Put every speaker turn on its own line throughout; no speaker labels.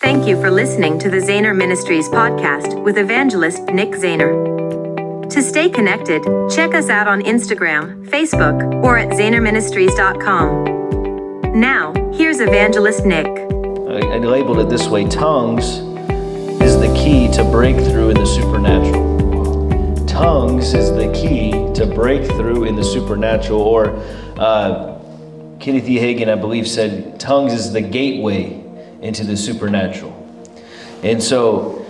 Thank you for listening to the Zahner Ministries podcast with evangelist Nick Zahner. To stay connected, check us out on Instagram, Facebook, or at ZahnerMinistries.com. Now, here's evangelist Nick.
I, I labeled it this way tongues is the key to breakthrough in the supernatural. Tongues is the key to breakthrough in the supernatural, or uh, Kenneth E. Hagin, I believe, said tongues is the gateway into the supernatural. And so,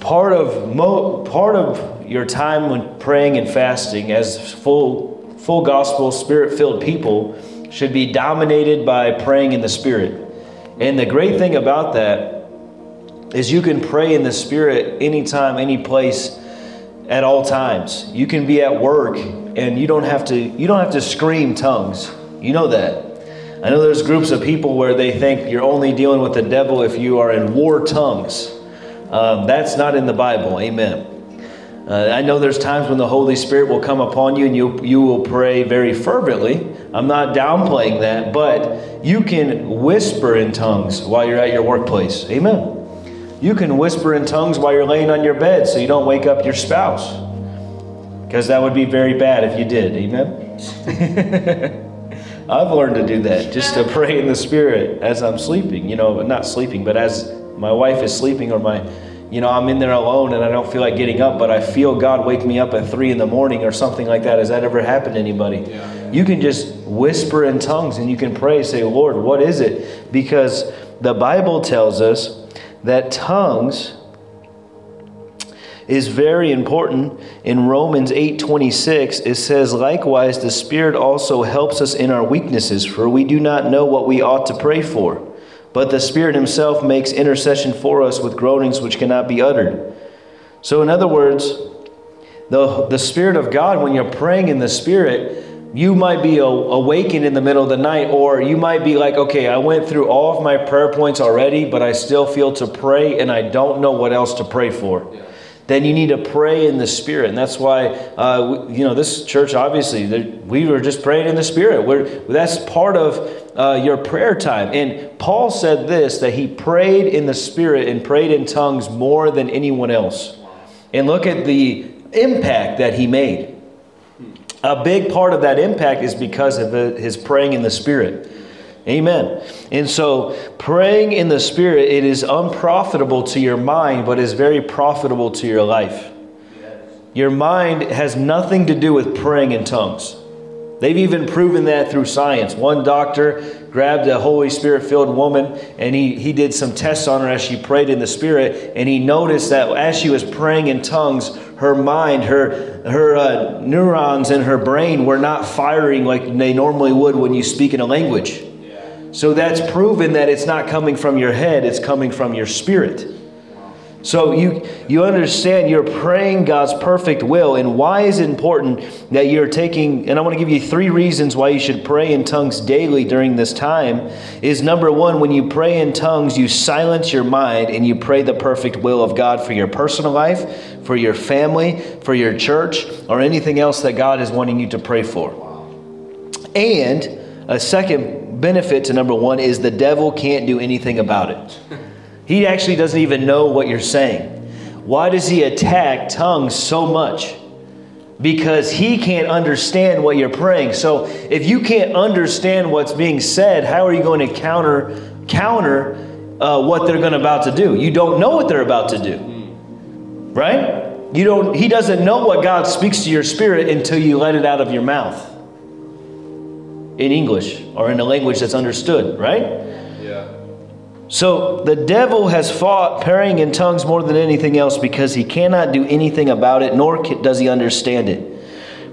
part of mo- part of your time when praying and fasting, as full full gospel spirit filled people, should be dominated by praying in the spirit. And the great thing about that is you can pray in the spirit anytime, any place, at all times. You can be at work and you don't have to you don't have to scream tongues. You know that. I know there's groups of people where they think you're only dealing with the devil if you are in war tongues. Um, that's not in the Bible. Amen. Uh, I know there's times when the Holy Spirit will come upon you and you, you will pray very fervently. I'm not downplaying that, but you can whisper in tongues while you're at your workplace. Amen. You can whisper in tongues while you're laying on your bed so you don't wake up your spouse. Because that would be very bad if you did. Amen. I've learned to do that, just to pray in the spirit as I'm sleeping. You know, not sleeping, but as my wife is sleeping or my, you know, I'm in there alone and I don't feel like getting up, but I feel God wake me up at three in the morning or something like that. Has that ever happened to anybody? Yeah. You can just whisper in tongues and you can pray, say, Lord, what is it? Because the Bible tells us that tongues is very important. In Romans 8:26 it says likewise the spirit also helps us in our weaknesses for we do not know what we ought to pray for but the spirit himself makes intercession for us with groanings which cannot be uttered. So in other words, the the spirit of God when you're praying in the spirit you might be awakened in the middle of the night, or you might be like, okay, I went through all of my prayer points already, but I still feel to pray and I don't know what else to pray for. Yeah then you need to pray in the Spirit. And that's why, uh, you know, this church, obviously, we were just praying in the Spirit. We're, that's part of uh, your prayer time. And Paul said this that he prayed in the Spirit and prayed in tongues more than anyone else. And look at the impact that he made. A big part of that impact is because of his praying in the Spirit. Amen. And so, praying in the Spirit, it is unprofitable to your mind, but is very profitable to your life. Your mind has nothing to do with praying in tongues. They've even proven that through science. One doctor grabbed a Holy Spirit filled woman and he, he did some tests on her as she prayed in the Spirit. And he noticed that as she was praying in tongues, her mind, her, her uh, neurons in her brain were not firing like they normally would when you speak in a language. So that's proven that it's not coming from your head, it's coming from your spirit. So you you understand you're praying God's perfect will and why is it important that you're taking and I want to give you three reasons why you should pray in tongues daily during this time is number 1 when you pray in tongues you silence your mind and you pray the perfect will of God for your personal life, for your family, for your church or anything else that God is wanting you to pray for. And a second benefit to number one is the devil can't do anything about it. He actually doesn't even know what you're saying. Why does he attack tongues so much? Because he can't understand what you're praying. So if you can't understand what's being said, how are you going to counter counter uh, what they're going to about to do? You don't know what they're about to do, right? You don't. He doesn't know what God speaks to your spirit until you let it out of your mouth in English or in a language that's understood, right? Yeah. So the devil has fought praying in tongues more than anything else because he cannot do anything about it, nor does he understand it.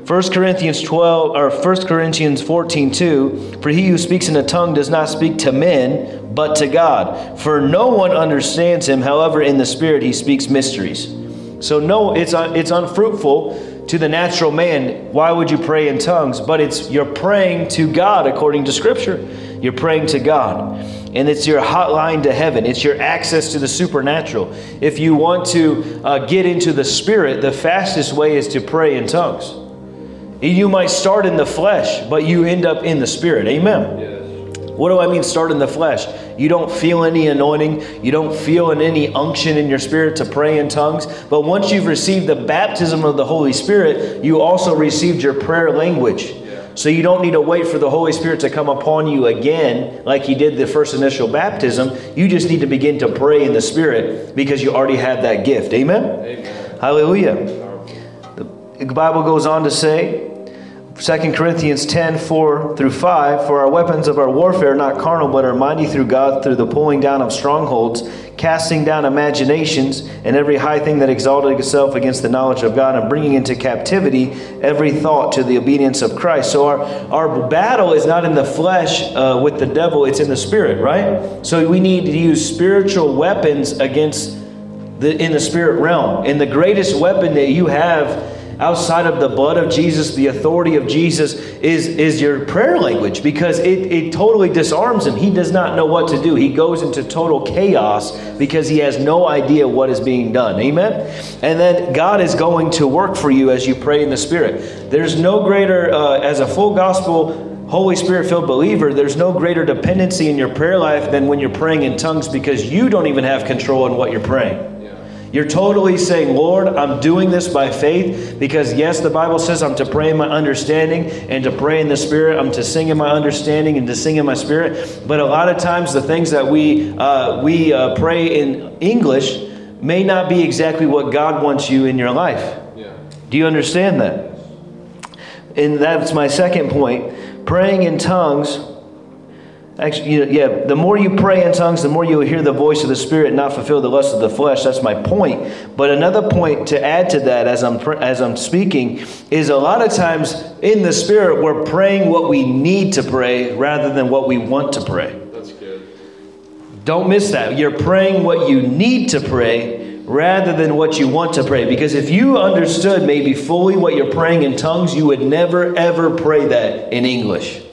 1 Corinthians 12 or 1 Corinthians 14 2 For he who speaks in a tongue does not speak to men, but to God. For no one understands him, however, in the spirit he speaks mysteries. So no, it's uh, it's unfruitful to the natural man, why would you pray in tongues? But it's you're praying to God according to Scripture. You're praying to God. And it's your hotline to heaven. It's your access to the supernatural. If you want to uh, get into the Spirit, the fastest way is to pray in tongues. You might start in the flesh, but you end up in the Spirit. Amen. Yes. What do I mean start in the flesh? You don't feel any anointing, you don't feel any unction in your spirit to pray in tongues. But once you've received the baptism of the Holy Spirit, you also received your prayer language. So you don't need to wait for the Holy Spirit to come upon you again like he did the first initial baptism. You just need to begin to pray in the Spirit because you already have that gift. Amen? Amen. Hallelujah. The Bible goes on to say, 2 Corinthians 10 4 through 5 For our weapons of our warfare are not carnal, but are mighty through God through the pulling down of strongholds, casting down imaginations, and every high thing that exalted itself against the knowledge of God, and bringing into captivity every thought to the obedience of Christ. So our, our battle is not in the flesh uh, with the devil, it's in the spirit, right? So we need to use spiritual weapons against the, in the spirit realm. And the greatest weapon that you have outside of the blood of Jesus, the authority of Jesus, is, is your prayer language because it, it totally disarms him. He does not know what to do. He goes into total chaos because he has no idea what is being done. Amen? And then God is going to work for you as you pray in the Spirit. There's no greater, uh, as a full gospel, Holy Spirit filled believer, there's no greater dependency in your prayer life than when you're praying in tongues because you don't even have control in what you're praying. You're totally saying, Lord, I'm doing this by faith because, yes, the Bible says I'm to pray in my understanding and to pray in the Spirit. I'm to sing in my understanding and to sing in my spirit. But a lot of times, the things that we, uh, we uh, pray in English may not be exactly what God wants you in your life. Yeah. Do you understand that? And that's my second point. Praying in tongues Actually, you know, yeah, the more you pray in tongues, the more you will hear the voice of the Spirit and not fulfill the lust of the flesh. That's my point. But another point to add to that as I'm, as I'm speaking is a lot of times in the Spirit, we're praying what we need to pray rather than what we want to pray.
That's good.
Don't miss that. You're praying what you need to pray rather than what you want to pray. Because if you understood maybe fully what you're praying in tongues, you would never, ever pray that in English.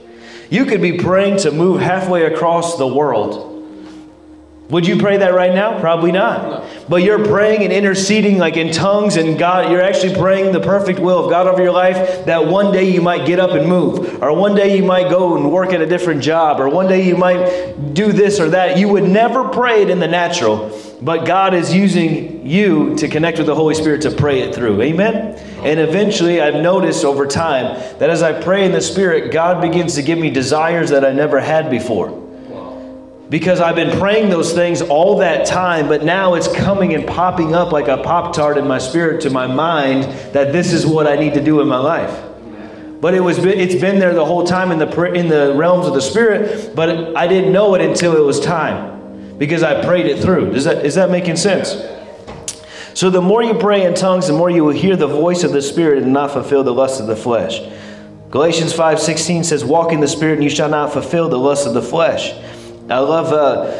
You could be praying to move halfway across the world. Would you pray that right now? Probably not. But you're praying and interceding like in tongues, and God, you're actually praying the perfect will of God over your life that one day you might get up and move, or one day you might go and work at a different job, or one day you might do this or that. You would never pray it in the natural, but God is using you to connect with the Holy Spirit to pray it through. Amen? And eventually, I've noticed over time that as I pray in the Spirit, God begins to give me desires that I never had before. Because I've been praying those things all that time, but now it's coming and popping up like a Pop Tart in my spirit to my mind that this is what I need to do in my life. But it was it's been there the whole time in the in the realms of the spirit, but I didn't know it until it was time because I prayed it through. Does that, is that making sense? So the more you pray in tongues, the more you will hear the voice of the Spirit and not fulfill the lust of the flesh. Galatians 5.16 says, Walk in the Spirit and you shall not fulfill the lust of the flesh. I love uh,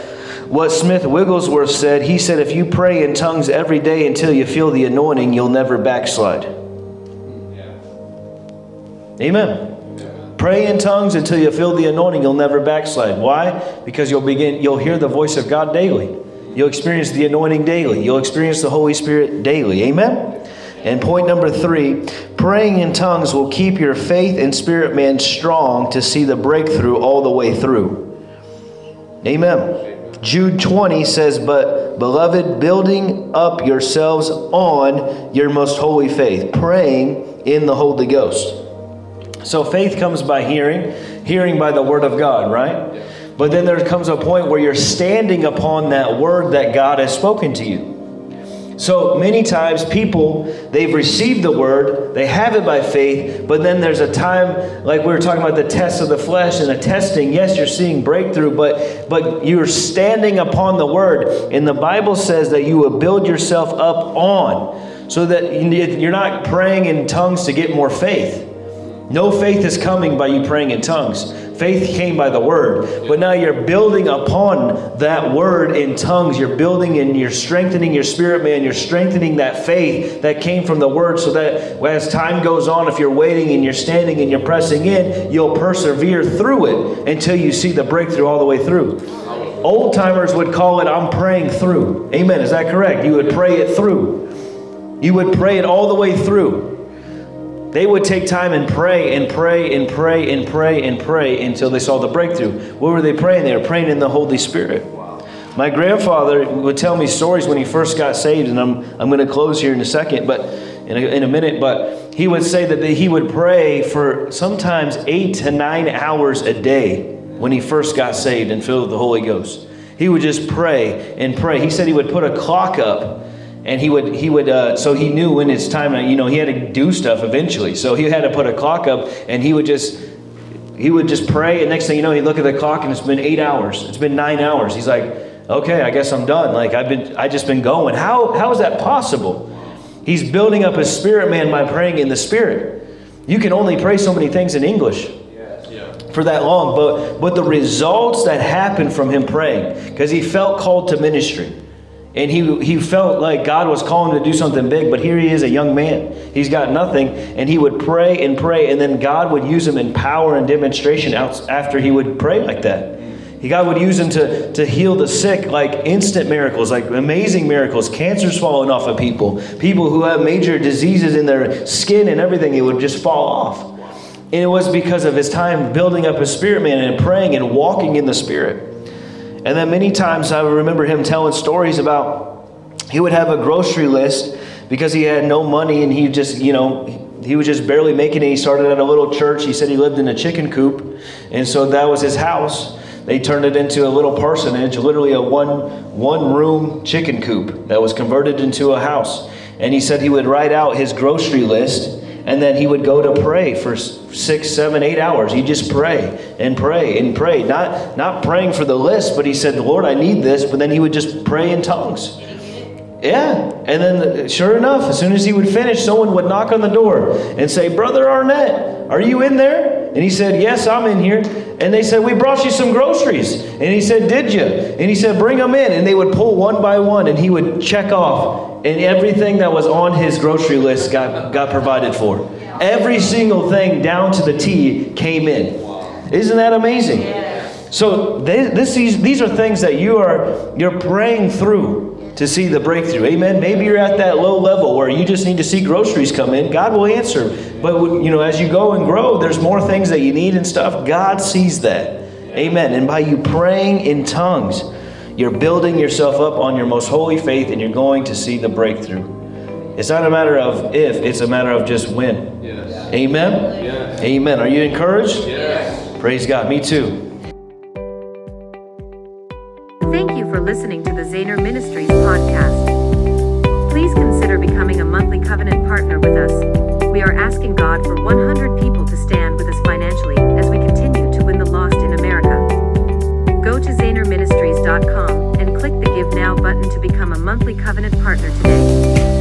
what Smith Wigglesworth said. He said, if you pray in tongues every day until you feel the anointing, you'll never backslide. Yeah. Amen. Pray in tongues until you feel the anointing. You'll never backslide. Why? Because you'll begin, you'll hear the voice of God daily. You'll experience the anointing daily. You'll experience the Holy Spirit daily. Amen? And point number three praying in tongues will keep your faith and spirit man strong to see the breakthrough all the way through. Amen. Jude 20 says, But beloved, building up yourselves on your most holy faith, praying in the Holy Ghost. So faith comes by hearing, hearing by the word of God, right? But then there comes a point where you're standing upon that word that God has spoken to you. So many times people, they've received the word, they have it by faith, but then there's a time, like we were talking about the tests of the flesh and the testing. Yes, you're seeing breakthrough, but, but you're standing upon the word. And the Bible says that you will build yourself up on, so that you're not praying in tongues to get more faith. No faith is coming by you praying in tongues. Faith came by the word. But now you're building upon that word in tongues. You're building and you're strengthening your spirit, man. You're strengthening that faith that came from the word so that as time goes on, if you're waiting and you're standing and you're pressing in, you'll persevere through it until you see the breakthrough all the way through. Old timers would call it, I'm praying through. Amen. Is that correct? You would pray it through. You would pray it all the way through. They would take time and pray and pray and pray and pray and pray until they saw the breakthrough. What were they praying? They were praying in the Holy Spirit. My grandfather would tell me stories when he first got saved, and I'm, I'm going to close here in a second, but in a, in a minute. But he would say that he would pray for sometimes eight to nine hours a day when he first got saved and filled with the Holy Ghost. He would just pray and pray. He said he would put a clock up and he would he would uh, so he knew when it's time you know he had to do stuff eventually. So he had to put a clock up and he would just he would just pray. And next thing you know he'd look at the clock and it's been eight hours. It's been nine hours. He's like okay i guess i'm done. Like i've been i just been going. How how is that possible? He's building up his spirit man by praying in the spirit. You can only pray so many things in english for that long but but the results that happened from him praying because he felt called to ministry and he, he felt like God was calling him to do something big, but here he is, a young man. He's got nothing. And he would pray and pray, and then God would use him in power and demonstration after he would pray like that. God would use him to, to heal the sick, like instant miracles, like amazing miracles, cancers falling off of people, people who have major diseases in their skin and everything, it would just fall off. And it was because of his time building up his spirit man and praying and walking in the spirit. And then many times I remember him telling stories about he would have a grocery list because he had no money and he just, you know, he was just barely making it. He started at a little church. He said he lived in a chicken coop. And so that was his house. They turned it into a little parsonage, literally a one one room chicken coop that was converted into a house. And he said he would write out his grocery list and then he would go to pray for six, seven, eight hours. He'd just pray and pray and pray. Not, not praying for the list, but he said, Lord, I need this. But then he would just pray in tongues. Yeah. And then, uh, sure enough, as soon as he would finish, someone would knock on the door and say, Brother Arnett, are you in there? And he said, Yes, I'm in here. And they said, We brought you some groceries. And he said, Did you? And he said, Bring them in. And they would pull one by one and he would check off. And everything that was on his grocery list got, got provided for. Every single thing down to the T came in. Isn't that amazing? So they, this, these, these are things that you are you're praying through to see the breakthrough. Amen. Maybe you're at that low level where you just need to see groceries come in. God will answer. But you know, as you go and grow, there's more things that you need and stuff. God sees that. Amen. And by you praying in tongues, you're building yourself up on your most holy faith and you're going to see the breakthrough. It's not a matter of if, it's a matter of just when. Yes. Amen? Yes. Amen. Are you encouraged? Yes. Praise God. Me too.
Thank you for listening to the Zahner Ministries podcast. Please consider becoming a monthly covenant partner with us. We are asking God for 100 people to stand with us financially as we continue And click the Give Now button to become a monthly covenant partner today.